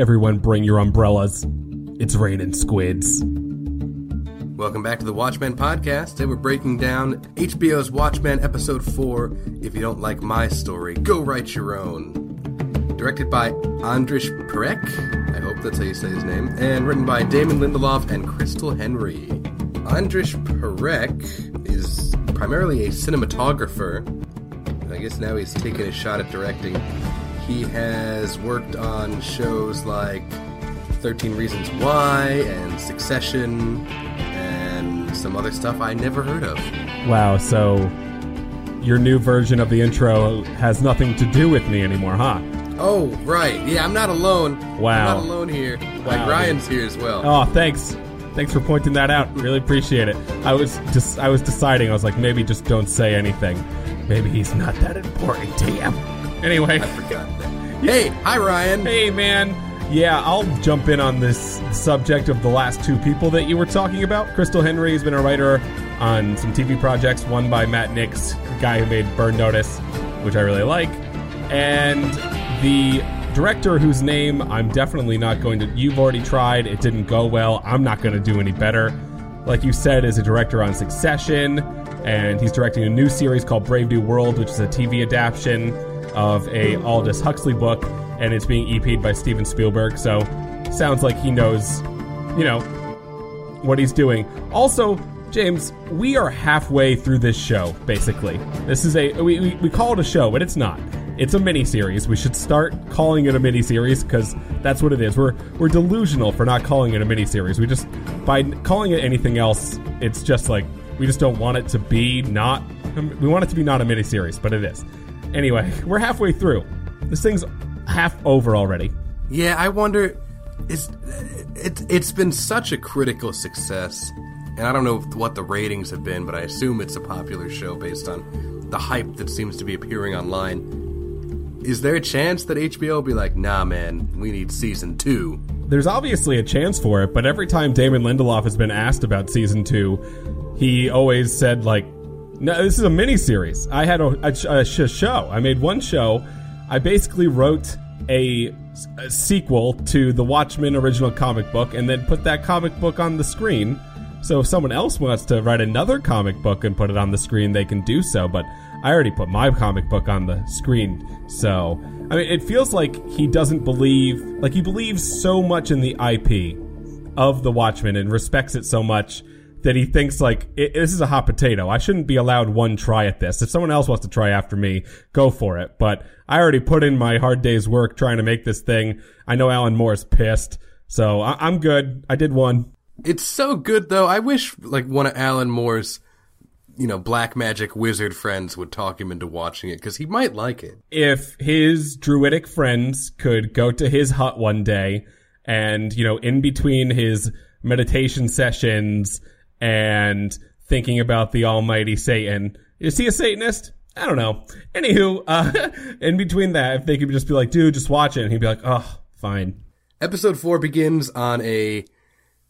Everyone bring your umbrellas. It's raining squids. Welcome back to the Watchmen podcast. Today we're breaking down HBO's Watchmen episode 4. If you don't like my story, go write your own. Directed by Andrij Parekh, I hope that's how you say his name, and written by Damon Lindelof and Christal Henry. Andrij Parekh is primarily a cinematographer. I guess now he's taking a shot at directing. He has worked on shows like 13 Reasons Why and Succession and some other stuff I never heard of. Wow, so your new version of the intro has nothing to do with me anymore, huh? Oh, right. Yeah, I'm not alone. Wow. I'm not alone here. Wow, like Ryan's here as well. Oh, thanks. Thanks for pointing that out. Really appreciate it. I was just I was deciding. I was like, maybe just don't say anything. Maybe he's not that important to you. Anyway, I forgot that. Hey, hi Ryan. hey man. Yeah, I'll jump in on this subject of the last two people that you were talking about. Christal Henry has been a writer on some TV projects, one by Matt Nix, guy who made Burn Notice, which I really like, and the director whose name I'm definitely not going to. You've already tried, it didn't go well. I'm not going to do any better. Like you said, is a director on Succession, and he's directing a new series called Brave New World, which is a TV adaptation of a Aldous Huxley book, and it's being EP'd by Steven Spielberg. So, sounds like he knows, you know, what he's doing. Also, James, we are halfway through this show, basically. This is a we, we, we call it a show, but it's not. It's a mini series. We should start calling it a mini series because that's what it is. We're we're delusional for not calling it a mini series. We just by calling it anything else, it's just like we just don't want it to be not. We want it to be not a mini series, but it is. Anyway, we're halfway through. This thing's half over already. Yeah, I wonder. It's it, it's been such a critical success, and I don't know what the ratings have been, but I assume it's a popular show based on the hype that seems to be appearing online. Is there a chance that HBO will be like, nah, man, we need season two? There's obviously a chance for it, but every time Damon Lindelof has been asked about season two, he always said like, "No, this is a mini series. I had a, a, a sh- show. I made one show. I basically wrote a, a sequel to the Watchmen original comic book, and then put that comic book on the screen. So if someone else wants to write another comic book and put it on the screen, they can do so. But I already put my comic book on the screen. So, I mean, it feels like he doesn't believe, like, he believes so much in the IP of The Watchmen and respects it so much that he thinks, like, this is a hot potato. I shouldn't be allowed one try at this. If someone else wants to try after me, go for it. But I already put in my hard day's work trying to make this thing. I know Alan Moore's pissed. So I- I'm good. I did one. It's so good though. I wish like one of Alan Moore's, you know, black magic wizard friends would talk him into watching it because he might like it. if his druidic friends could go to his hut one day and, you know, in between his meditation sessions and thinking about the almighty Satan, is he a Satanist? I don't know. Anywho, uh, in between that, if they could just be like, dude, just watch it. And he'd be like, oh, fine. Episode four begins on a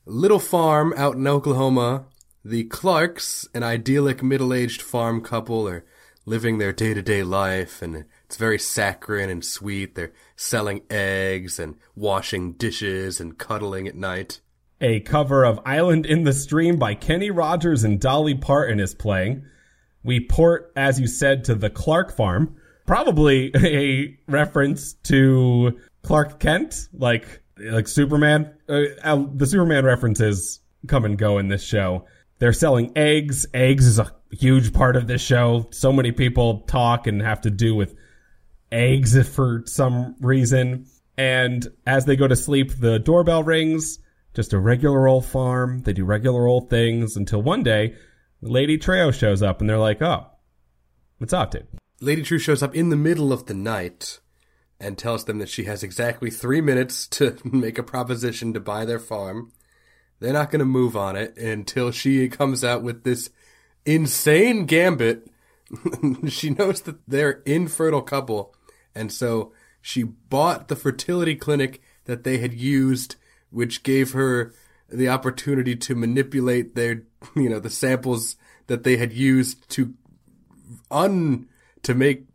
little farm out in Oklahoma. The Clarks, an idyllic middle-aged farm couple, are living their day-to-day life, and it's very saccharine and sweet. They're selling eggs and washing dishes and cuddling at night. A cover of Island in the Stream by Kenny Rogers and Dolly Parton is playing. We port, as you said, to the Clark farm. Probably a reference to Clark Kent, like like Superman. Uh, uh, the Superman references come and go in this show. They're selling eggs. Eggs is a huge part of this show. So many people talk and have to do with eggs for some reason. And as they go to sleep, the doorbell rings just a regular old farm. They do regular old things until one day, Lady Trieu shows up and they're like, oh, what's up, dude? Lady Trieu shows up in the middle of the night and tells them that she has exactly three minutes to make a proposition to buy their farm. They're not going to move on it until she comes out with this insane gambit. she knows that they're infertile couple, and so she bought the fertility clinic that they had used, which gave her the opportunity to manipulate their, you know, the samples that they had used to un to make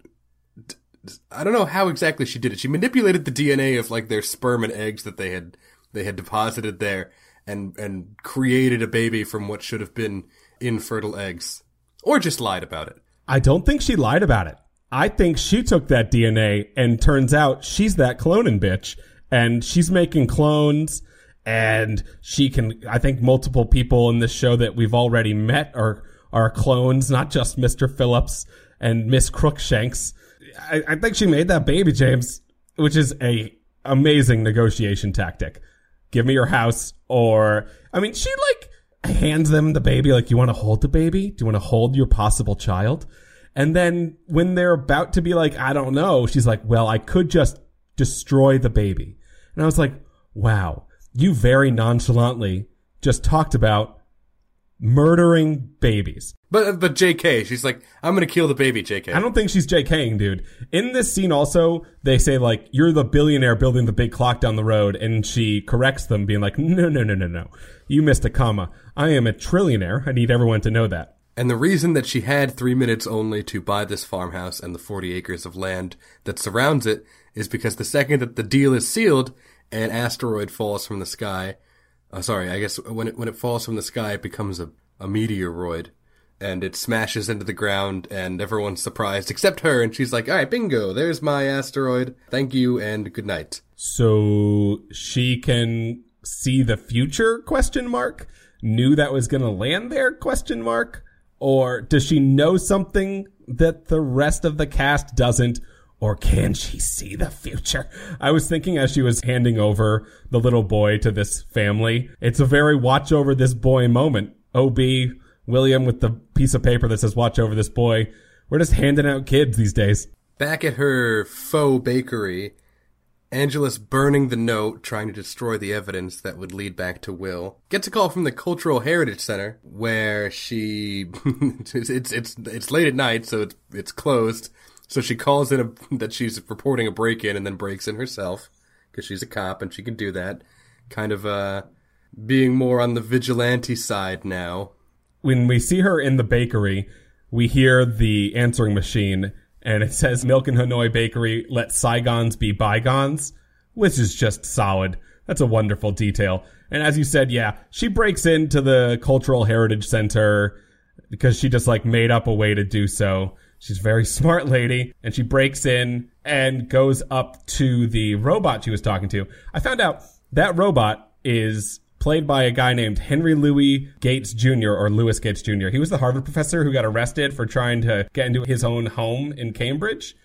I don't know how exactly she did it. She manipulated the DNA of like their sperm and eggs that they had they had deposited there and and created a baby from what should have been infertile eggs or just lied about it. I don't think she lied about it. I think she took that DNA and turns out she's that cloning bitch and she's making clones and she can I think multiple people in this show that we've already met are are clones, not just Mr. Phillips and Miss Crookshanks. I, I think she made that baby, James, which is a amazing negotiation tactic. Give me your house, or I mean, she like hands them the baby. Like, you want to hold the baby? Do you want to hold your possible child? And then when they're about to be like, I don't know, she's like, well, I could just destroy the baby. And I was like, wow, you very nonchalantly just talked about murdering babies. But but JK, she's like, I'm gonna kill the baby, JK. I don't think she's JKing, dude. In this scene also, they say like, you're the billionaire building the big clock down the road, and she corrects them, being like, no, no, no, no, no. You missed a comma. I am a trillionaire. I need everyone to know that. And the reason that she had three minutes only to buy this farmhouse and the 40 acres of land that surrounds it is because the second that the deal is sealed, an asteroid falls from the sky. Uh, sorry, I guess when it when it falls from the sky, it becomes a, a meteoroid and it smashes into the ground and everyone's surprised except her and she's like all right bingo there's my asteroid thank you and good night So she can see the future? Question mark. Knew that was going to land there? Question mark. Or does she know something that the rest of the cast doesn't? Or can she see the future? I was thinking as she was handing over the little boy to this family, it's a very watch over this boy moment. OB, William with the piece of paper that says watch over this boy. We're just handing out kids these days. back at her faux bakery angela's burning the note trying to destroy the evidence that would lead back to will gets a call from the cultural heritage center where she it's, it's it's it's late at night so it's it's closed. So she calls in a, that she's reporting a break-in and then breaks in herself because she's a cop and she can do that. Kind of uh being more on the vigilante side now. When we see her in the bakery, we hear the answering machine and it says Milk and Hanoi Bakery, let Saigons be bygones, which is just solid. That's a wonderful detail. And as you said, yeah, she breaks into the Cultural Heritage Center because she just like made up a way to do so. She's a very smart lady and she breaks in and goes up to the robot she was talking to. I found out that robot is played by a guy named Henry Louis Gates Jr. or Lewis Gates Jr. He was the Harvard professor who got arrested for trying to get into his own home in Cambridge,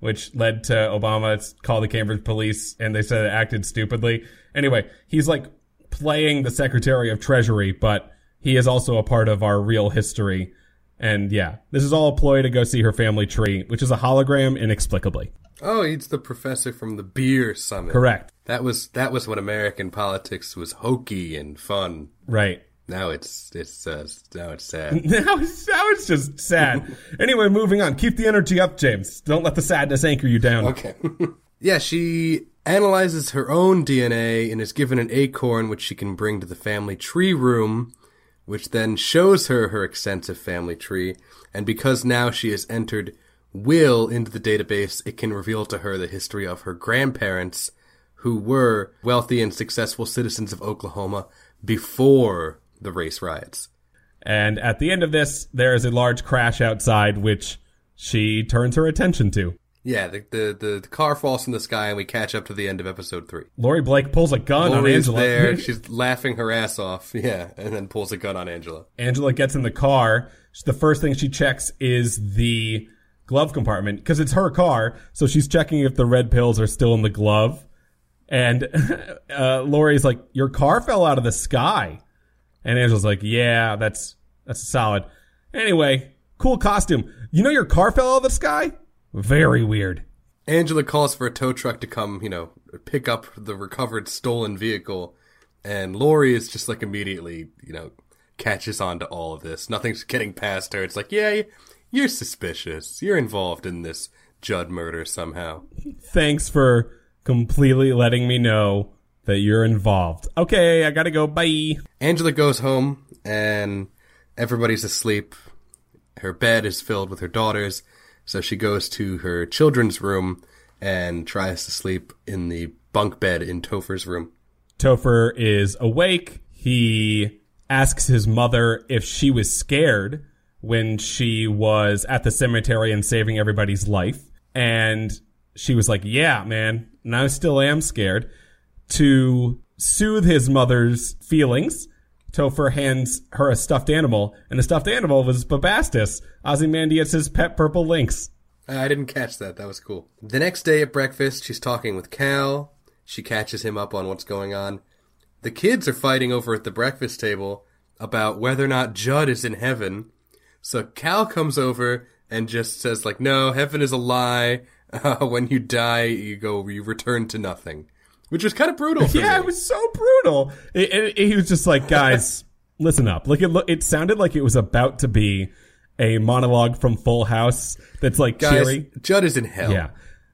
which led to Obama call the Cambridge police and they said it acted stupidly. Anyway, he's like playing the Secretary of Treasury, but he is also a part of our real history. And yeah, this is all a ploy to go see her family tree, which is a hologram inexplicably. oh he's the professor from the beer summit Correct. That was that was when American politics was hokey and fun. Right. Now it's it's uh, now it's sad. Now it's, now it's just sad. anyway, moving on. Keep the energy up, James. Don't let the sadness anchor you down. Okay. yeah, she analyzes her own DNA and is given an acorn which she can bring to the family tree room, which then shows her her extensive family tree. And because now she has entered will into the database, it can reveal to her the history of her grandparents who were wealthy and successful citizens of Oklahoma before the race riots. And at the end of this, there is a large crash outside, which she turns her attention to. Yeah, the, the, the, the car falls from the sky and we catch up to the end of episode three. Laurie Blake pulls a gun on Laurie is Angela. there, she's laughing her ass off, yeah, and then pulls a gun on Angela. Angela gets in the car. The first thing she checks is the glove compartment because it's her car. So she's checking if the red pills are still in the glove. And uh, Laurie's like, "Your car fell out of the sky," and Angela's like, "Yeah, that's that's solid." Anyway, cool costume. You know your car fell out of the sky? Very weird. Angela calls for a tow truck to come, you know, pick up the recovered stolen vehicle, and Laurie is just like immediately, you know, catches on to all of this. Nothing's getting past her. It's like, yeah, you're suspicious. You're involved in this Judd murder somehow. Thanks for completely letting me know that you're involved. Okay, I gotta go. Bye. Angela goes home, and everybody's asleep. Her bed is filled with her daughters, so she goes to her children's room and tries to sleep in the bunk bed in Topher's room. Topher is awake. He asks his mother if she was scared when she was at the cemetery and saving everybody's life. And she was like, Yeah, man. And I still am scared. To soothe his mother's feelings, Topher hands her a stuffed animal, and the stuffed animal was Bubastis, Ozymandias' pet purple lynx. I didn't catch that. That was cool. The next day at breakfast, she's talking with Cal. She catches him up on what's going on. The kids are fighting over at the breakfast table about whether or not Judd is in heaven. So Cal comes over and just says like, "No, heaven is a lie. Uh, when you die, you go, you return to nothing," which was kind of brutal. Yeah, me. it was so brutal. He was just like, guys, listen up. Like it, it sounded like it was about to be a monologue from Full House that's like Guys, cheery. Judd is in hell. Yeah.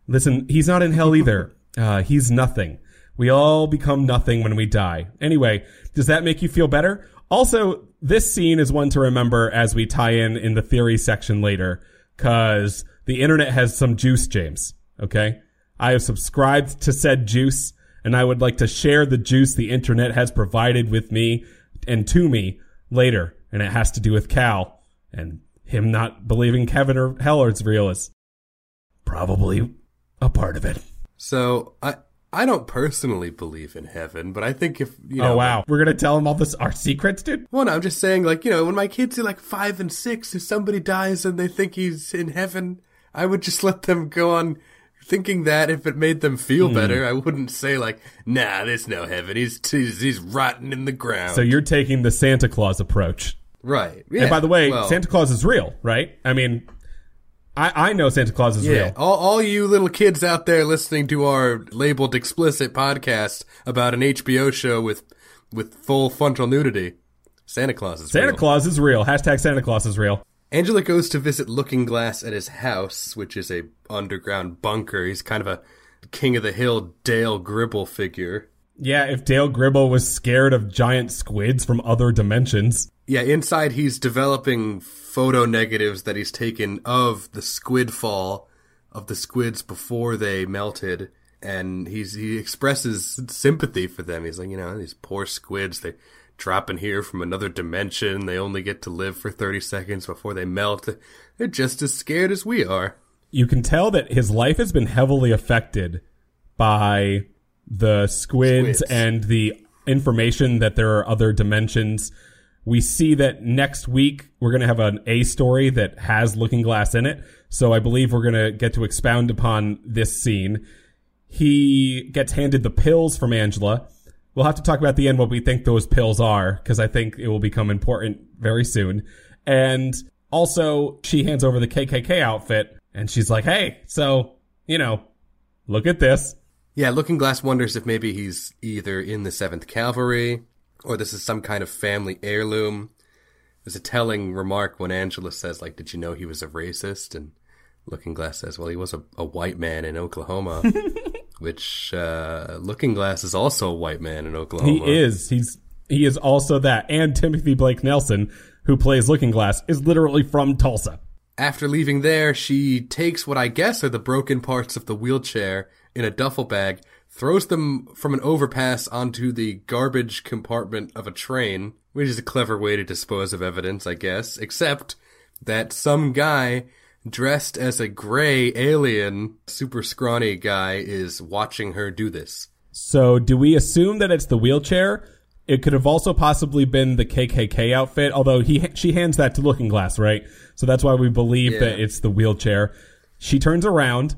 Listen, he's not in hell either. Uh, he's nothing. We all become nothing when we die. Anyway, does that make you feel better? Also, this scene is one to remember as we tie in in the theory section later, cause the internet has some juice, James. Okay? I have subscribed to said juice, and I would like to share the juice the internet has provided with me and to me later, and it has to do with Cal and him not believing Kevin or Hellard's real is probably a part of it. So I I don't personally believe in heaven, but I think if you oh, know, oh wow, we're gonna tell him all this our secrets, dude. Well, no, I'm just saying, like you know, when my kids are like five and six, if somebody dies and they think he's in heaven, I would just let them go on thinking that if it made them feel hmm. better. I wouldn't say like, nah, there's no heaven. He's he's, he's rotting in the ground. So you're taking the Santa Claus approach. right. Yeah. and by the way, well, Santa Claus is real, right? I mean, I I know Santa Claus is Yeah, real. all, all you little kids out there listening to our labeled explicit podcast about an HBO show with with full frontal nudity, Santa Claus is Santa real. Claus is real. Hashtag Santa Claus is real. Angela goes to visit Looking Glass at his house, which is a underground bunker. He's kind of a king of the hill Dale Gribble figure. Yeah, if Dale Gribble was scared of giant squids from other dimensions. Yeah, inside he's developing photo negatives that he's taken of the squid fall of the squids before they melted and he's he expresses sympathy for them. He's like, you know, these poor squids, they drop in here from another dimension. They only get to live for 30 seconds before they melt. They're just as scared as we are. You can tell that his life has been heavily affected by the squids, Squids. and the information that there are other dimensions. We see that next week we're going to have an A story that has Looking Glass in it. So I believe we're going to get to expound upon this scene. He gets handed the pills from Angela. We'll have to talk about the end what we think those pills are because I think it will become important very soon. And also, she hands over the KKK outfit and she's like, "Hey, so you know, look at this." Yeah, Looking Glass wonders if maybe he's either in the 7th Cavalry or this is some kind of family heirloom. There's a telling remark when Angela says, like, did you know he was a racist? And Looking Glass says, well, he was a, a white man in Oklahoma. Which, uh, Looking Glass is also a white man in Oklahoma. He is. He's he is also that. And Timothy Blake Nelson, who plays Looking Glass, is literally from Tulsa. After leaving there, she takes what I guess are the broken parts of the wheelchair in a duffel bag, throws them from an overpass onto the garbage compartment of a train, which is a clever way to dispose of evidence, I guess, except that some guy dressed as a gray alien, super scrawny guy is watching her do this. So, do we assume that it's the wheelchair? It could have also possibly been the KKK outfit, although he she hands that to Looking Glass, right? So that's why we believe Yeah. that it's the wheelchair. She turns around,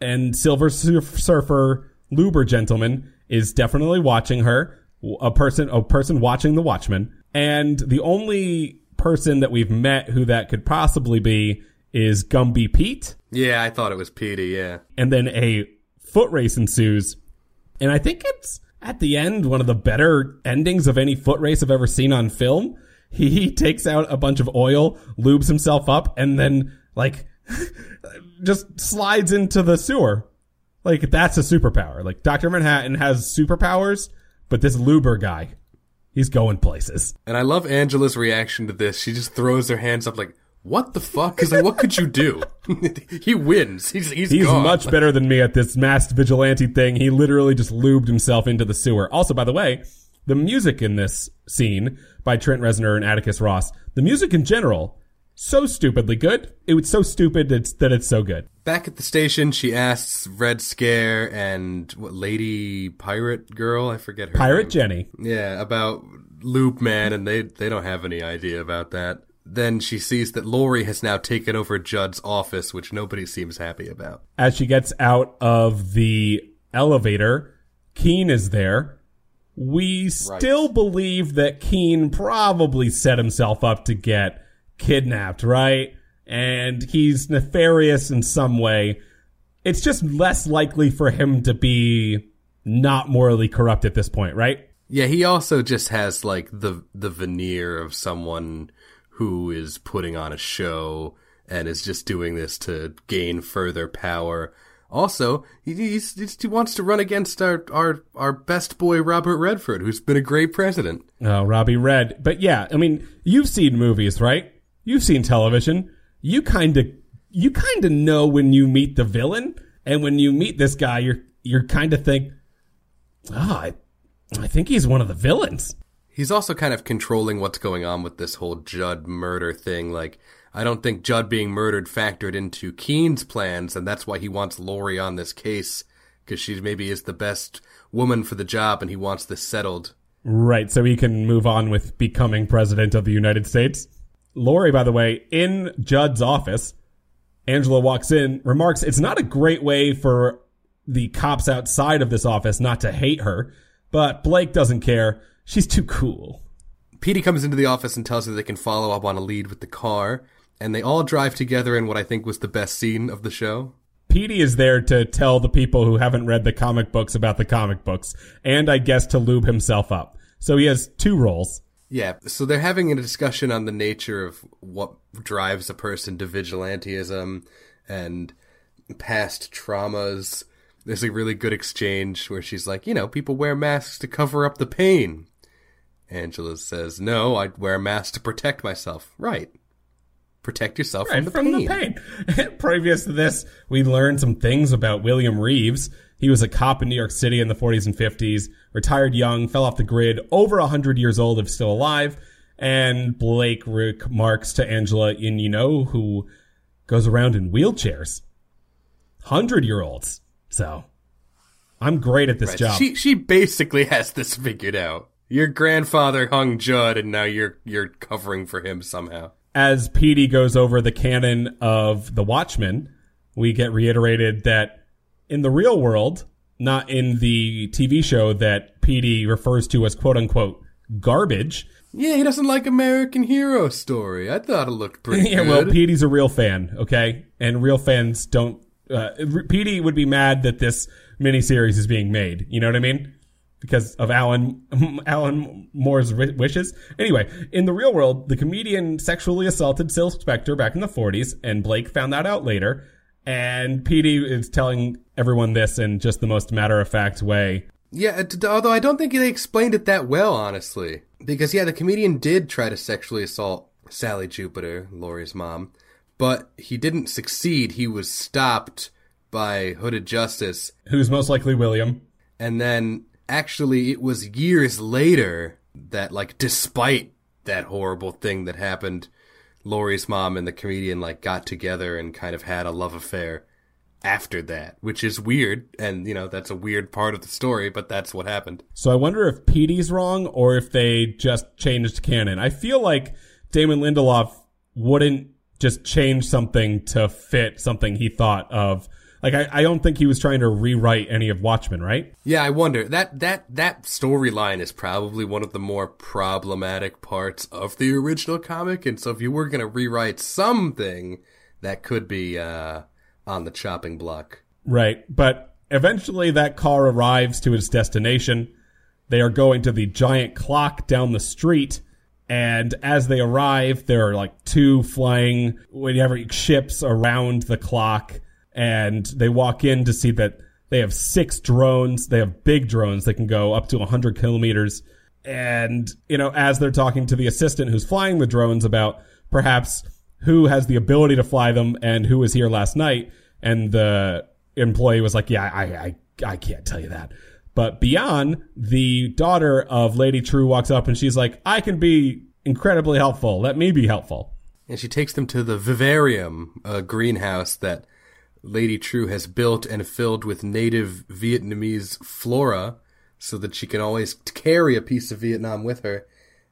and Silver Surf- Surfer Luber Gentleman is definitely watching her. A person, a person watching the Watchman, And the only person that we've met who that could possibly be is Gumby Pete. Yeah, I thought it was Petey, yeah. And then a foot race ensues. And I think it's at the end one of the better endings of any foot race I've ever seen on film. He, he takes out a bunch of oil, lubes himself up, and then like just slides into the sewer. Like that's a superpower. Like Dr. Manhattan has superpowers, but this luber guy, he's going places. And I love Angela's reaction to this. She just throws her hands up like, what the fuck? Because like, what could you do? he wins. He's he's, He's gone. He's much better than me at this masked vigilante thing. He literally just lubed himself into the sewer. Also, by the way, the music in this scene by Trent Reznor and Atticus Ross, the music in general, so stupidly good. It was so stupid it's, that it's so good. Back at the station, she asks Red Scare and what Lady Pirate Girl, I forget her Pirate name. Jenny. Yeah, about Loop Man, and they they don't have any idea about that. Then she sees that Laurie has now taken over Judd's office, which nobody seems happy about. As she gets out of the elevator, Keene is there. We still believe that Keene probably set himself up to get kidnapped, right? And he's nefarious in some way. It's just less likely for him to be not morally corrupt at this point, right? Yeah, he also just has like the the veneer of someone who is putting on a show and is just doing this to gain further power. Also, he, he wants to run against our, our our best boy Robert Redford, who's been a great president. Oh, Robbie Red. But yeah, I mean, you've seen movies, right? You've seen television. You kind of, you kind of know when you meet the villain, and when you meet this guy, you're, you're kind of think, oh, I, I think he's one of the villains. He's also kind of controlling what's going on with this whole Judd murder thing. Like, I don't think Judd being murdered factored into Keene's plans, and that's why he wants Laurie on this case, because she maybe is the best woman for the job, and he wants this settled. Right, so he can move on with becoming president of the United States. Laurie, by the way, in Judd's office, Angela walks in, remarks it's not a great way for the cops outside of this office not to hate her, but Blake doesn't care. She's too cool. Petey comes into the office and tells her they can follow up on a lead with the car, and they all drive together in what I think was the best scene of the show. Petey is there to tell the people who haven't read the comic books about the comic books, and I guess to lube himself up. So he has two roles. Yeah, so they're having a discussion on the nature of what drives a person to vigilantism and past traumas. There's a really good exchange where she's like, you know, people wear masks to cover up the pain. Angela says, no, I'd wear a mask to protect myself. Right. Protect yourself Right, from the from pain. the pain. Previous to this, we learned some things about William Reeves. He was a cop in New York City in the 40s and 50s, retired young, fell off the grid, over 100 years old if still alive. And Blake remarks to Angela in, you know, who goes around in wheelchairs. 100 year olds. So, I'm great at this Right. job. She she basically has this figured out. Your grandfather hung Judd, and now you're you're covering for him somehow. as Petey goes over the canon of the Watchmen, we get reiterated that in the real world, not in the TV show that Petey refers to as quote unquote garbage. Yeah, he doesn't like American Hero Story. I thought it looked pretty yeah, good. well, Petey's a real fan, okay? And real fans don't. Uh, Petey would be mad that this miniseries is being made. You know what I mean? Because of Alan Alan Moore's wishes. Anyway, in the real world, the comedian sexually assaulted Silk Spectre back in the 40s, and Blake found that out later. And Petey is telling everyone this in just the most matter of fact way. Yeah, uh, although I don't think they explained it that well, honestly. Because, yeah, the comedian did try to sexually assault Sally Jupiter, Laurie's mom, but he didn't succeed. He was stopped by Hooded Justice, Who's most likely William? and then actually it was years later that, like, despite that horrible thing that happened, Laurie's mom and the comedian, like, got together and kind of had a love affair after that, which is weird, and, you know, that's a weird part of the story, but that's what happened. So I wonder if Petey's wrong or if they just changed canon. I feel like Damon Lindelof wouldn't just change something to fit something he thought of Like, I, I don't think he was trying to rewrite any of Watchmen, right? Yeah, I wonder that that that storyline is probably one of the more problematic parts of the original comic, and so if you were going to rewrite something, that could be uh, on the chopping block. Right, but eventually that car arrives to its destination. They are going to the giant clock down the street. And as they arrive, there are like two flying whatever ships around the clock. And they walk in to see that they have six drones. They have big drones that can go up to 100 kilometers. And, you know, as they're talking to the assistant who's flying the drones about perhaps who has the ability to fly them and who was here last night, and the employee was like, yeah, I, I, I can't tell you that. But Bian, the daughter of Lady Trieu walks up and she's like, I can be incredibly helpful. Let me be helpful. And she takes them to the vivarium, a greenhouse that Lady Trieu has built and filled with native Vietnamese flora so that she can always carry a piece of Vietnam with her.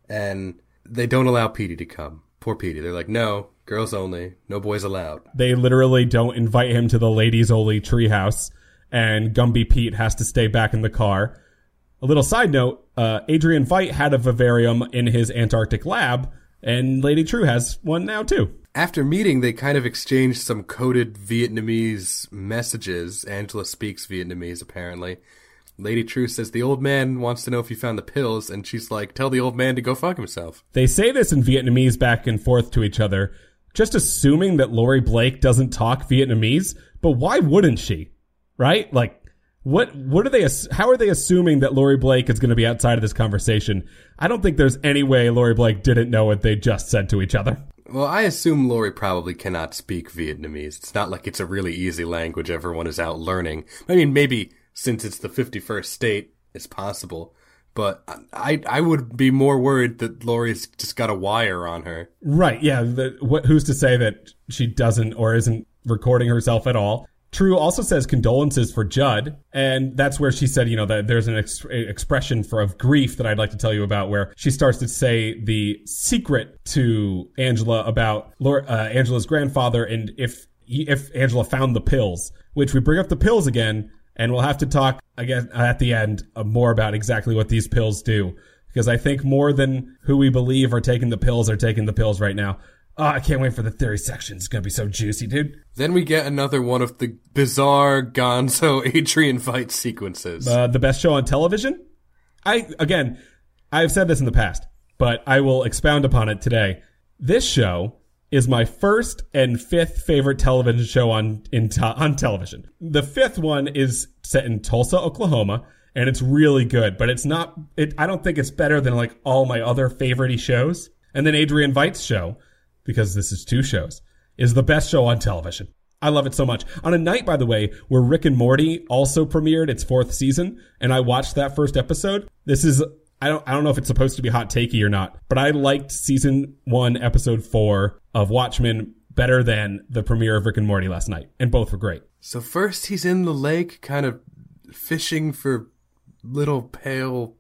And they don't allow Petey to come. Poor Petey. They're like, no, girls only, no boys allowed. They literally don't invite him to the ladies only treehouse, and Gumby Pete has to stay back in the car. A little side note: uh, Adrian Veidt had a vivarium in his Antarctic lab, and Lady Trieu has one now too. After meeting, they kind of exchanged some coded Vietnamese messages. Angela speaks Vietnamese, apparently. Lady Trieu says the old man wants to know if you found the pills, and she's like, tell the old man to go fuck himself. They say this in Vietnamese back and forth to each other, just assuming that Laurie Blake doesn't talk Vietnamese, but why wouldn't she? Right? Like, what, what are they, how are they assuming that Laurie Blake is going to be outside of this conversation? I don't think there's any way Laurie Blake didn't know what they just said to each other. Well, I assume Laurie probably cannot speak Vietnamese. It's not like it's a really easy language everyone is out learning. I mean, maybe since it's the 51st state, it's possible. But I I would be more worried that Laurie's just got a wire on her. Right. Yeah. The, what, who's to say that she doesn't or isn't recording herself at all? Trieu also says condolences for Judd, and that's where she said, you know, that there's an ex- expression for of grief that I'd like to tell you about, where she starts to say the secret to Angela about Laura, uh, Angela's grandfather, and if if Angela found the pills, which we bring up the pills again, and we'll have to talk again at the end uh, more about exactly what these pills do. Because I think more than who we believe are taking the pills are taking the pills right now. Oh, I can't wait for the theory section. It's going to be so juicy, dude. Then we get another one of the bizarre Gonzo Adrian Veidt sequences. Uh, the best show on television? I, again, I've said this in the past, but I will expound upon it today. This show is my first and fifth favorite television show on in on television. The fifth one is set in Tulsa, Oklahoma, and it's really good. But it's not. It, I don't think it's better than like all my other favorite shows. And then Adrian Veidt's show, because this is two shows, is the best show on television. I love it so much. On a night, by the way, where Rick and Morty also premiered its fourth season, and I watched that first episode. This is I don't I don't know if it's supposed to be hot takey or not, but I liked season one, episode four of Watchmen better than the premiere of Rick and Morty last night, and both were great. So first he's in the lake, kind of fishing for little pale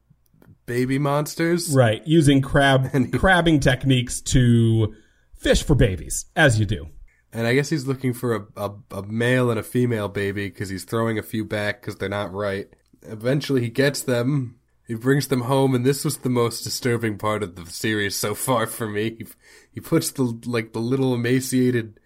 baby monsters, right? Using crab crabbing techniques to fish for babies, as you do. And I guess he's looking for a, a, a male and a female baby because he's throwing a few back because they're not right. Eventually, he gets them he brings them home, and this was the most disturbing part of the series so far for me. He, he puts the like the little emaciated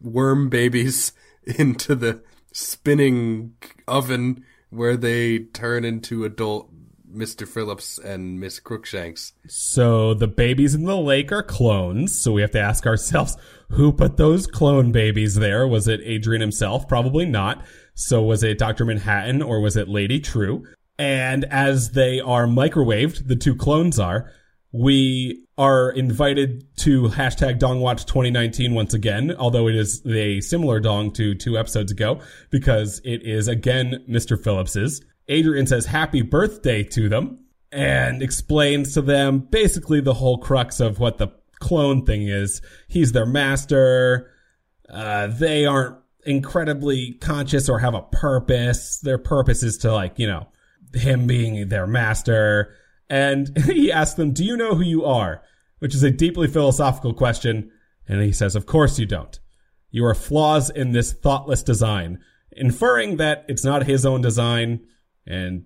worm babies into the spinning oven where they turn into adult Mr. Phillips and Miss Crookshanks. So the babies in the lake are clones. So we have to ask ourselves who put those clone babies there? Was it Adrian himself? Probably not. So was it Dr. Manhattan or was it Lady Trieu? And as they are microwaved, the two clones are, we are invited to hashtag Dongwatch 2019 once again, although it is a similar dong to two episodes ago, because it is again Mr. Phillips's. Adrian says happy birthday to them and explains to them basically the whole crux of what the clone thing is. He's their master. Uh, they aren't incredibly conscious or have a purpose. Their purpose is to like, you know, him being their master. And he asks them, Do you know who you are? Which is a deeply philosophical question. And he says, Of course you don't. You are flaws in this thoughtless design. inferring that it's not his own design. And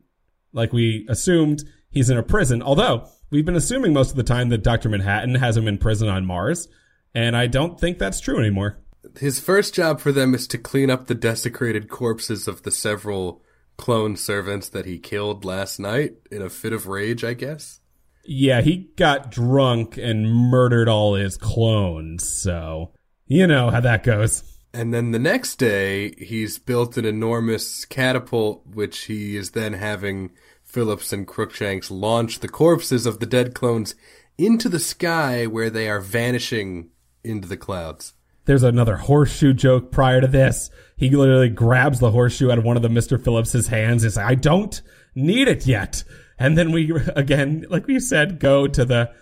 like we assumed, he's in a prison. Although we've been assuming most of the time that Dr. Manhattan has him in prison on Mars. And I don't think that's true anymore. His first job for them is to clean up the desecrated corpses of the several clone servants that he killed last night in a fit of rage, I guess. Yeah, he got drunk and murdered all his clones, so you know how that goes. And then the next day, he's built an enormous catapult, which he is then having Phillips and Crookshanks launch the corpses of the dead clones into the sky where they are vanishing into the clouds. There's another horseshoe joke prior to this. He literally grabs the horseshoe out of one of the Mr. Phillips's hands and says, I don't need it yet. And then we, again, like we said, go to the,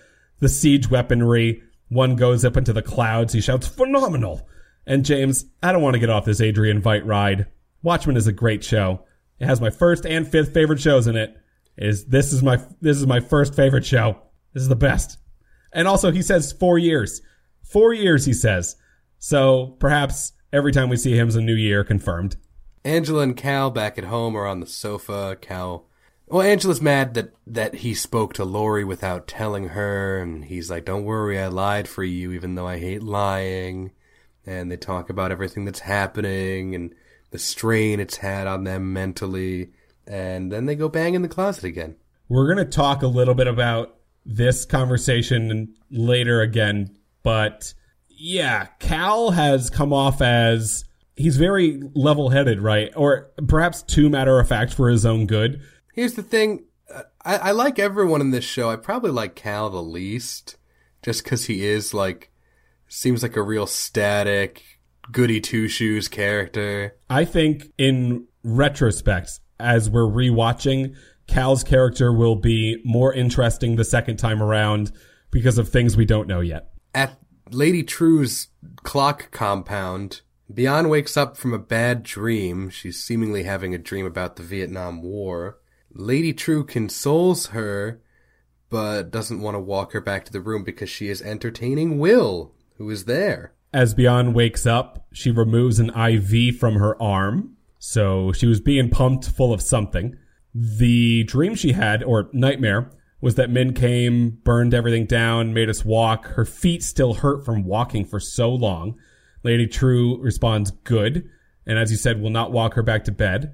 the siege weaponry. One goes up into the clouds. He shouts, phenomenal. And James, I don't want to get off this Adrian Veidt ride. Watchmen is a great show. It has my first and fifth favorite shows in it. Is this is my this is my first favorite show. This is the best. And also he says 4 years. 4 years he says. So perhaps every time we see him is a new year confirmed. Angela and Cal back at home are on the sofa. Cal well, Angela's mad that, that he spoke to Laurie without telling her, and he's like, Don't worry, I lied for you, even though I hate lying and they talk about everything that's happening and the strain it's had on them mentally, and then they go bang in the closet again. We're going to talk a little bit about this conversation later again, but yeah, Cal has come off as he's very level headed, right? Or perhaps too matter of fact for his own good. Here's the thing uh, I, I like everyone in this show. I probably like Cal the least, just because he is like seems like a real static, goody two shoes character. I think in retrospect, as we're rewatching, Cal's character will be more interesting the second time around because of things we don't know yet. At Lady Trieu's clock compound, Bian wakes up from a bad dream. She's seemingly having a dream about the Vietnam War. Lady Trieu consoles her, but doesn't want to walk her back to the room because she is entertaining Will, who is there. As Bian wakes up, she removes an IV from her arm. So she was being pumped full of something. The dream she had, or nightmare, was that Min came, burned everything down, made us walk. Her feet still hurt from walking for so long. Lady Trieu responds, good. And as you said, will not walk her back to bed.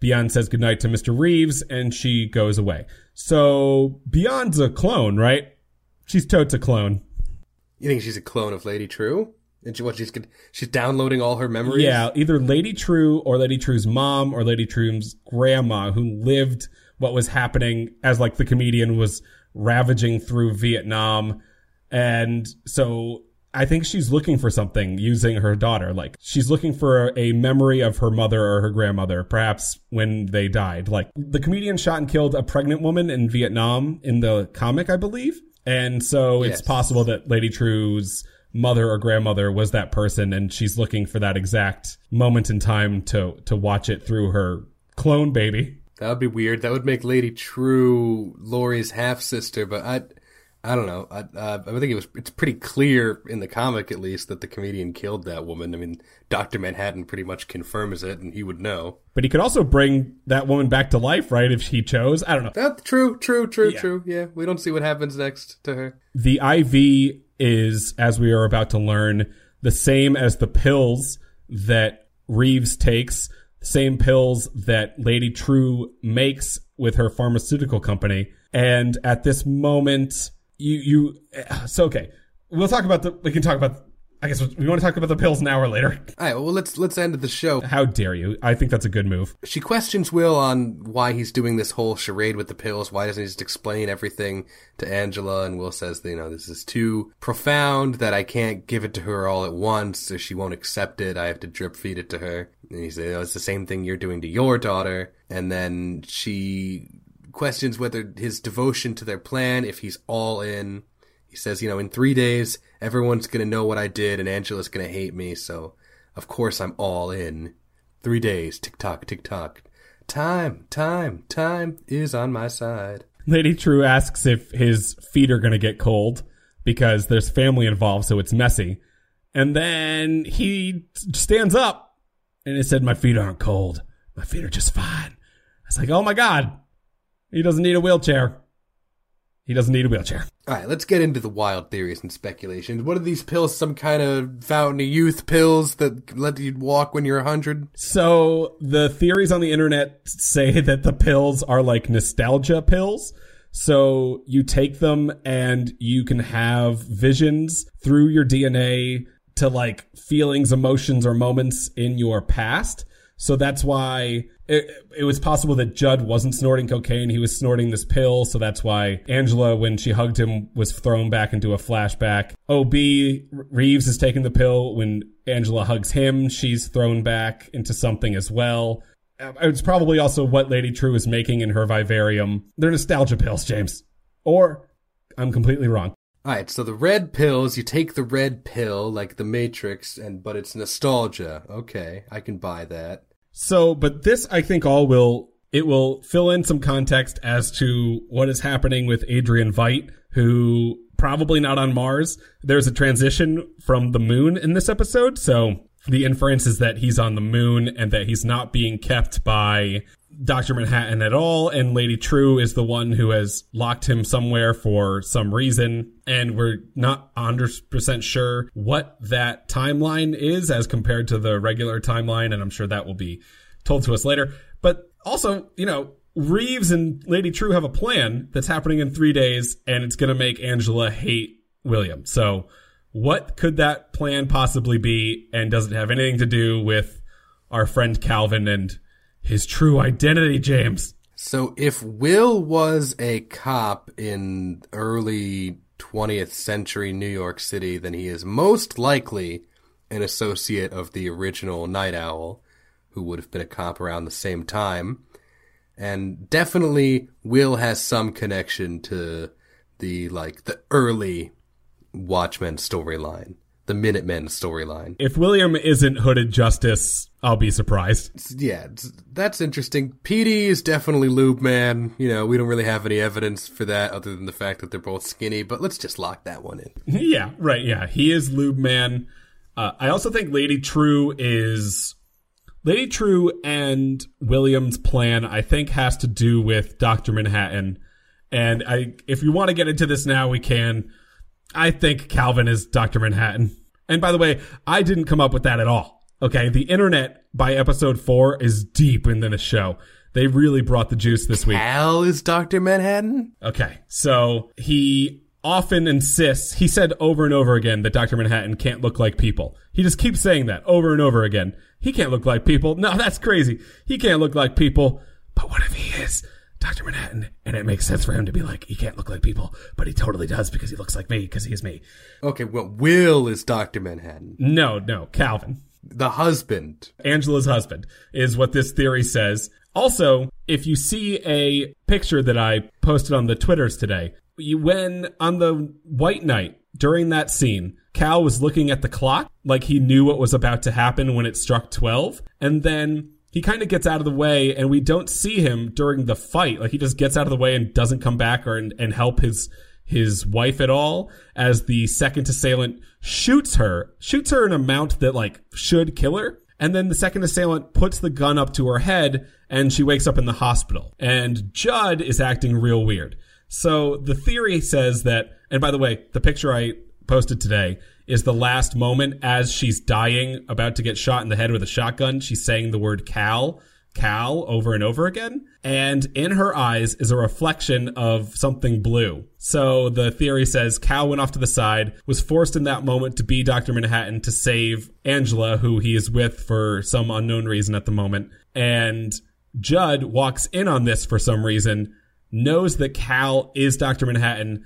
Bian says goodnight to Mr. Reeves and she goes away. So Bian's a clone, right? She's totes a clone. You think she's a clone of Lady Trieu? And she, what she's she's downloading all her memories. Yeah, either Lady Trieu or Lady Trieu's mom or Lady Trieu's grandma, who lived what was happening as like the comedian was ravaging through Vietnam, and so I think she's looking for something using her daughter. Like she's looking for a memory of her mother or her grandmother, perhaps when they died. Like the comedian shot and killed a pregnant woman in Vietnam in the comic, I believe. And so yes. it's possible that Lady Trieu's mother or grandmother was that person and she's looking for that exact moment in time to to watch it through her clone baby. That would be weird. That would make Lady Trieu Laurie's half sister, but I I don't know. I, uh, I think it was. It's pretty clear in the comic, at least, that the comedian killed that woman. I mean, Doctor Manhattan pretty much confirms it, and he would know. But he could also bring that woman back to life, right? If he chose. I don't know. That's true. True. True. Yeah. True. Yeah. We don't see what happens next to her. The IV is, as we are about to learn, the same as the pills that Reeves takes. Same pills that Lady Trieu makes with her pharmaceutical company. And at this moment, you you uh, so okay. We'll talk about the. We can talk about. I guess we want to talk about the pills an hour later. All right. Well, let's let's end the show. How dare you? I think that's a good move. She questions Will on why he's doing this whole charade with the pills. Why doesn't he just explain everything to Angela? And Will says, you know, this is too profound that I can't give it to her all at once, so she won't accept it. I have to drip feed it to her. And he says, oh, it's the same thing you're doing to your daughter. And then she questions whether his devotion to their plan, if he's all in. He says, you know, in three days, everyone's going to know what I did and Angela's going to hate me, so of course I'm all in. Three days, tick tock, tick tock. Time, time, time is on my side. Lady Trieu asks if his feet are going to get cold because there's family involved, so it's messy. And then he stands up And it said, My feet aren't cold. My feet are just fine. I was like, Oh my God. He doesn't need a wheelchair. He doesn't need a wheelchair. All right, let's get into the wild theories and speculations. What are these pills? Some kind of fountain of youth pills that let you walk when you're 100? So the theories on the internet say that the pills are like nostalgia pills. So you take them and you can have visions through your DNA to like feelings, emotions, or moments in your past. So that's why it, it was possible that Judd wasn't snorting cocaine. He was snorting this pill. So that's why Angela, when she hugged him, was thrown back into a flashback. OB Reeves is taking the pill. When Angela hugs him, she's thrown back into something as well. Uh, It's probably also what Lady Trieu is making in her vivarium. They're nostalgia pills, James. Or I'm completely wrong. All right, so the red pills, you take the red pill like the Matrix, and but it's nostalgia. Okay, I can buy that. So, but this, I think, all will it will fill in some context as to what is happening with Adrian Veidt, who probably not on Mars. There's a transition from the moon in this episode, so the inference is that he's on the moon and that he's not being kept by Dr. Manhattan at all, and Lady Trieu is the one who has locked him somewhere for some reason, and we're not 100% sure what that timeline is as compared to the regular timeline, and I'm sure that will be told to us later. But also, you know, Reeves and Lady Trieu have a plan that's happening in three days, and it's going to make Angela hate William. So, what could that plan possibly be, and does it have anything to do with our friend Calvin and his true identity, James? So if Will was a cop in early 20th century New York City, then he is most likely an associate of the original Night Owl, who would have been a cop around the same time. And definitely Will has some connection to the like the early Watchmen storyline, the Minutemen storyline. If William isn't Hooded Justice, I'll be surprised. Yeah, that's interesting. Petey is definitely Lube Man. You know, we don't really have any evidence for that other than the fact that they're both skinny, but let's just lock that one in. yeah, right. Yeah, he is Lube Man. Uh, I also think Lady Trieu is Lady Trieu and William's plan. I think has to do with Doctor Manhattan. And I, if you want to get into this now, we can. I think Calvin is Doctor Manhattan. And by the way, I didn't come up with that at all. Okay, the internet by episode four is deep into the show. They really brought the juice this week. Al is Dr. Manhattan? Okay. So he often insists, he said over and over again that Dr. Manhattan can't look like people. He just keeps saying that over and over again. He can't look like people. No, that's crazy. He can't look like people. But what if he is Dr. Manhattan? And it makes sense for him to be like, he can't look like people, but he totally does because he looks like me because he's me. Okay, well, Will is Dr. Manhattan. No, no, Calvin. The husband. Angela's husband is what this theory says. Also, if you see a picture that I posted on the Twitters today, you, when on the White Night during that scene, Cal was looking at the clock like he knew what was about to happen when it struck 12. And then he kind of gets out of the way and we don't see him during the fight. Like he just gets out of the way and doesn't come back or and, and help his his wife at all as the second assailant shoots her, shoots her an amount that like should kill her. And then the second assailant puts the gun up to her head and she wakes up in the hospital. And Judd is acting real weird. So the theory says that, and by the way, the picture I posted today is the last moment as she's dying, about to get shot in the head with a shotgun. She's saying the word Cal, Cal over and over again. And in her eyes is a reflection of something blue. So the theory says Cal went off to the side, was forced in that moment to be Dr. Manhattan to save Angela, who he is with for some unknown reason at the moment. And Judd walks in on this for some reason, knows that Cal is Dr. Manhattan.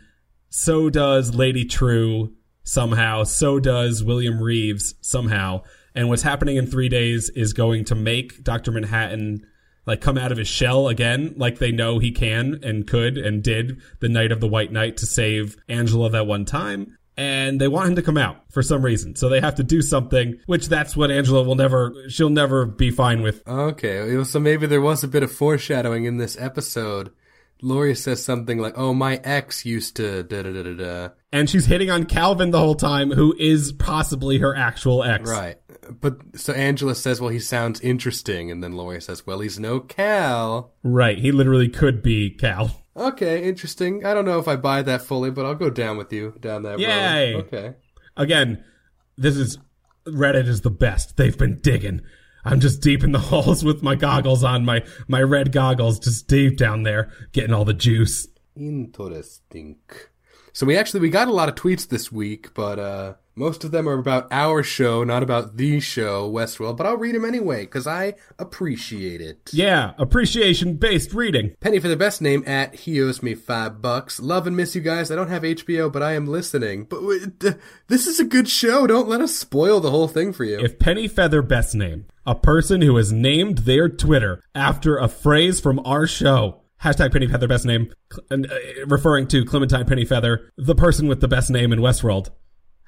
So does Lady Trieu somehow. So does William Reeves somehow. And what's happening in three days is going to make Dr. Manhattan like come out of his shell again, like they know he can and could and did the night of the White Night to save Angela that one time. And they want him to come out for some reason. So they have to do something, which that's what Angela will never, she'll never be fine with. Okay, so maybe there was a bit of foreshadowing in this episode. Laurie says something like, "Oh, my ex used to da da da da da." And she's hitting on Calvin the whole time, who is possibly her actual ex. Right. but so Angela says, "Well, he sounds interesting," and then Laurie says, "Well, he's no Cal." Right. He literally could be Cal. Okay, interesting. I don't know if I buy that fully, but I'll go down with you down that Yay. road. Okay. Again, this is Reddit is the best. They've been digging. I'm just deep in the halls with my goggles on, my my red goggles, just deep down there, getting all the juice. Interesting. So we actually we got a lot of tweets this week, but uh most of them are about our show, not about the show, Westworld. But I'll read them anyway because I appreciate it. Yeah, appreciation based reading. Penny for the best name at he owes me five bucks. Love and miss you guys. I don't have HBO, but I am listening. But uh, this is a good show. Don't let us spoil the whole thing for you. If Pennyfeather best name, a person who has named their Twitter after a phrase from our show. Hashtag Pennyfeather best name, cl- uh, referring to Clementine Pennyfeather, the person with the best name in Westworld.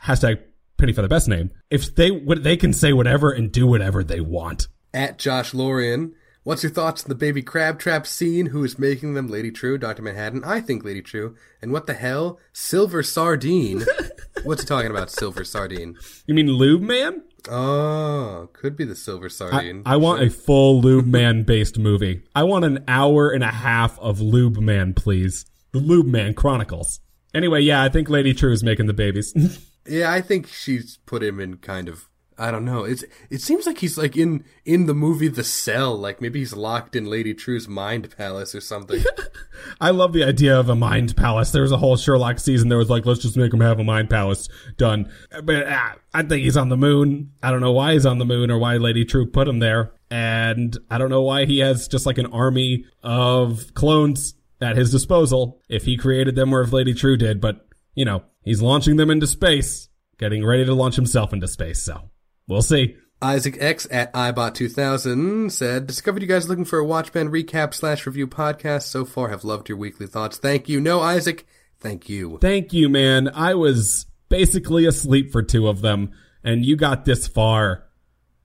Hashtag Pennyfeather best name. If they what they can say whatever and do whatever they want. at Josh Lorian. What's your thoughts on the baby crab trap scene? Who is making them? Lady Trieu, Dr. Manhattan? I think Lady Trieu. And what the hell? Silver Sardine? What's he talking about, Silver Sardine? You mean Lube Man? Oh, could be the Silver I, Sardine. I want a full Lube Man based movie. I want an hour and a half of Lube Man, please. The Lube Man Chronicles. Anyway, yeah, I think Lady Trieu is making the babies. yeah, I think she's put him in kind of. I don't know. It's it seems like he's like in in the movie The Cell. Like maybe he's locked in Lady Trieu's mind palace or something. I love the idea of a mind palace. There was a whole Sherlock season that was like, let's just make him have a mind palace done. But uh, I think he's on the moon. I don't know why he's on the moon or why Lady Trieu put him there. And I don't know why he has just like an army of clones at his disposal if he created them or if Lady Trieu did. But, you know, he's launching them into space, getting ready to launch himself into space. So we'll see. Isaac X at ibot2000 said, discovered you guys looking for a Watchmen recap slash review podcast. So far have loved your weekly thoughts. Thank you. No, Isaac. Thank you. Thank you, man. I was basically asleep for two of them, and you got this far.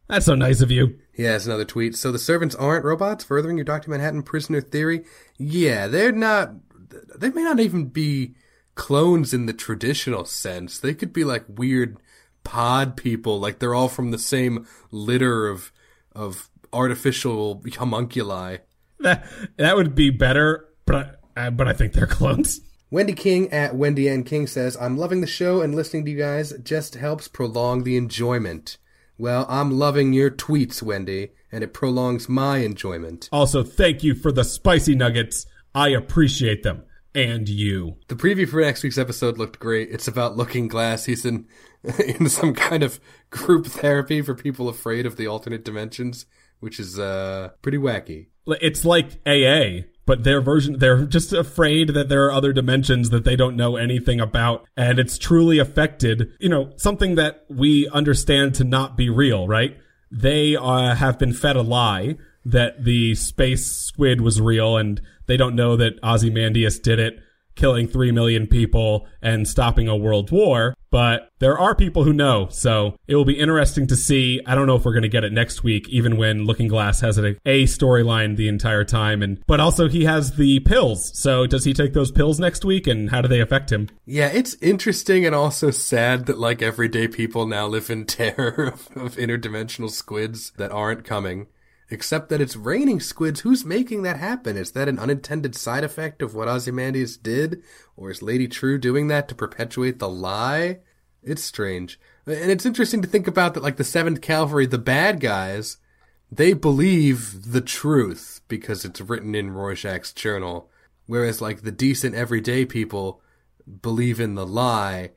That's so nice of you. He has another tweet. So the servants aren't robots, furthering your Dr. Manhattan prisoner theory? Yeah, they're not, they may not even be clones in the traditional sense. They could be like weird pod people, like they're all from the same litter of, of artificial homunculi. That that would be better, but I, uh, but I think they're clones. Wendy King at Wendy N. King says, I'm loving the show and listening to you guys just helps prolong the enjoyment. Well, I'm loving your tweets, Wendy, and it prolongs my enjoyment. Also, thank you for the spicy nuggets. I appreciate them. And you. The preview for next week's episode looked great. It's about Looking Glass. He's in in some kind of group therapy for people afraid of the alternate dimensions, which is uh pretty wacky. It's like AA, but their version, they're just afraid that there are other dimensions that they don't know anything about. And it's truly affected, you know, something that we understand to not be real, right? They uh, have been fed a lie that the space squid was real and they don't know that Ozymandias did it, killing three million people and stopping a world war. But there are people who know, so it will be interesting to see. I don't know if we're going to get it next week, even when Looking Glass has a, a storyline the entire time, and but also he has the pills. So does he take those pills next week, and how do they affect him? Yeah, it's interesting and also sad that like everyday people now live in terror of, of interdimensional squids that aren't coming. Except that it's raining squids. Who's making that happen? Is that an unintended side effect of what Ozymandias did? Or is Lady Trieu doing that to perpetuate the lie? It's strange. And it's interesting to think about that, like the 7th Cavalry, the bad guys, they believe the truth because it's written in Rorschach's journal. Whereas, like, the decent everyday people believe in the lie,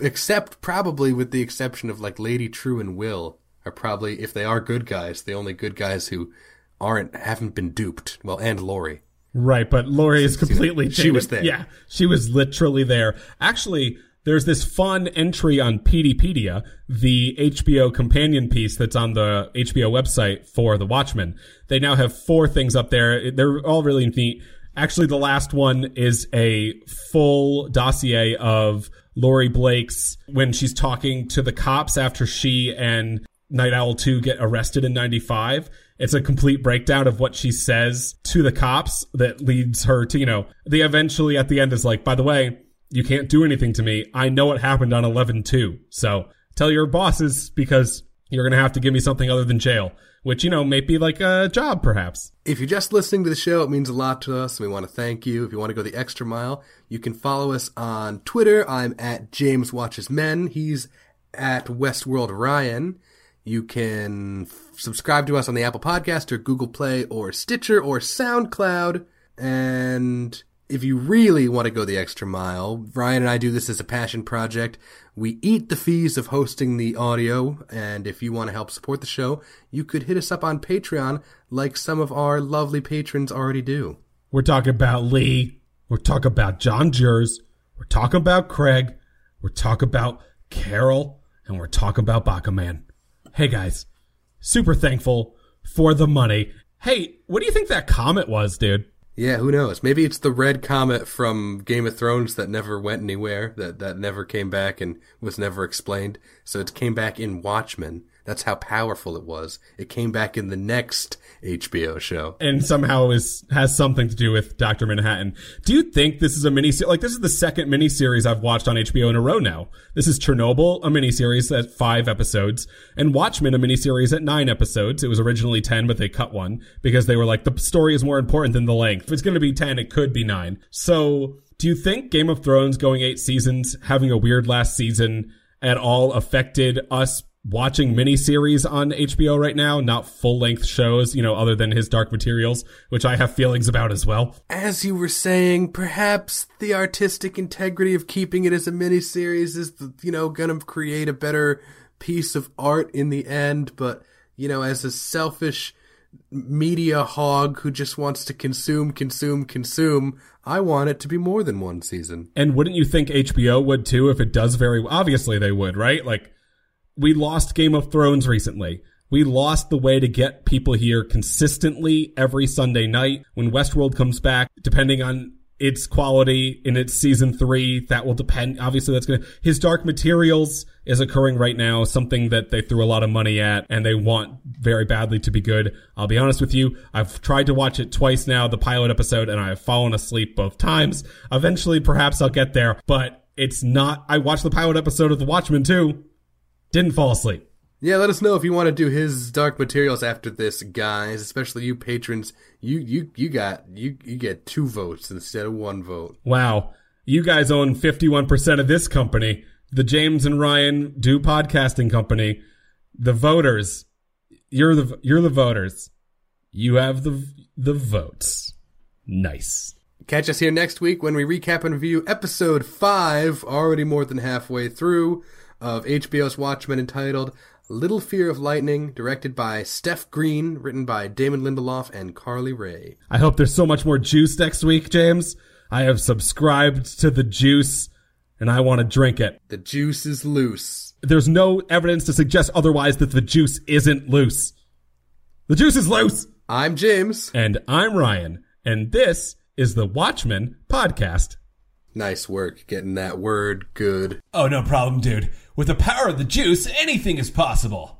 except probably with the exception of, like, Lady Trieu and Will are probably, if they are good guys, the only good guys who aren't, haven't been duped. Well, and Laurie. Right, but Laurie is completely. she was there. Yeah, she was literally there. Actually, there's this fun entry on Peteypedia, the HBO companion piece that's on the HBO website for The Watchmen. They now have four things up there. They're all really neat. Actually, the last one is a full dossier of Laurie Blake's when she's talking to the cops after she and Night Owl 2 get arrested in 95. It's a complete breakdown of what she says to the cops that leads her to, you know, the eventually at the end is like, by the way, you can't do anything to me. I know what happened on 11 2. So tell your bosses because you're going to have to give me something other than jail, which, you know, may be like a job perhaps. If you're just listening to the show, it means a lot to us, and we want to thank you. If you want to go the extra mile, you can follow us on Twitter. I'm at James Watches Men. He's at Westworld Ryan. You can f- subscribe to us on the Apple Podcast or Google Play or Stitcher or SoundCloud. And if you really want to go the extra mile, Ryan and I do this as a passion project. We eat the fees of hosting the audio, and if you want to help support the show, you could hit us up on Patreon like some of our lovely patrons already do. We're talking about Lee. We're talking about John Jers. We're talking about Craig. We're talking about Carol. And we're talking about Bakaman. Hey guys, super thankful for the money. Hey, what do you think that comment was, dude? Yeah, who knows? Maybe it's the red comet from Game of Thrones that never went anywhere, that, that never came back and was never explained. So it came back in Watchmen. That's how powerful it was. It came back in the next HBO show. and somehow is has something to do with Doctor Manhattan. Do you think this is a mini like this is the second miniseries I've watched on HBO in a row now? This is Chernobyl, a miniseries at five episodes, and Watchmen, a miniseries at nine episodes. It was originally ten, but they cut one because they were like the story is more important than the length. If it's going to be ten, it could be nine. So, do you think Game of Thrones going eight seasons, having a weird last season, at all affected us watching miniseries on HBO right now, not full length shows, you know, other than his Dark Materials, which I have feelings about as well. As you were saying, perhaps the artistic integrity of keeping it as a miniseries is, you know, gonna create a better piece of art in the end, but, you know, as a selfish media hog who just wants to consume, consume, consume, I want it to be more than one season. And wouldn't you think HBO would too if it does very obviously they would, right? Like we lost Game of Thrones recently. We lost the way to get people here consistently every Sunday night. When Westworld comes back, depending on its quality in its season three, that will depend. Obviously, that's going to, his Dark Materials is occurring right now, something that they threw a lot of money at and they want very badly to be good. I'll be honest with you. I've tried to watch it twice now, the pilot episode, and I have fallen asleep both times. Eventually, perhaps I'll get there, but it's not, I watched the pilot episode of The Watchmen too. Didn't fall asleep. Yeah, let us know if you want to do his dark materials after this, guys. Especially you patrons. You you you got you you get two votes instead of one vote. Wow. You guys own 51% of this company. The James and Ryan do podcasting company. The voters. You're the you're the voters. You have the the votes. Nice. Catch us here next week when we recap and review episode five, already more than halfway through, of HBO's Watchmen entitled Little Fear of Lightning, directed by Steph Green, written by Damon Lindelof and Carly Wray. I hope there's so much more juice next week, James. I have subscribed to the juice and I want to drink it. The juice is loose. There's no evidence to suggest otherwise that the juice isn't loose. The juice is loose. I'm James. And I'm Ryan. And this is the Watchmen podcast. Nice work getting that word good. Oh, no problem, dude. With the power of the juice, anything is possible.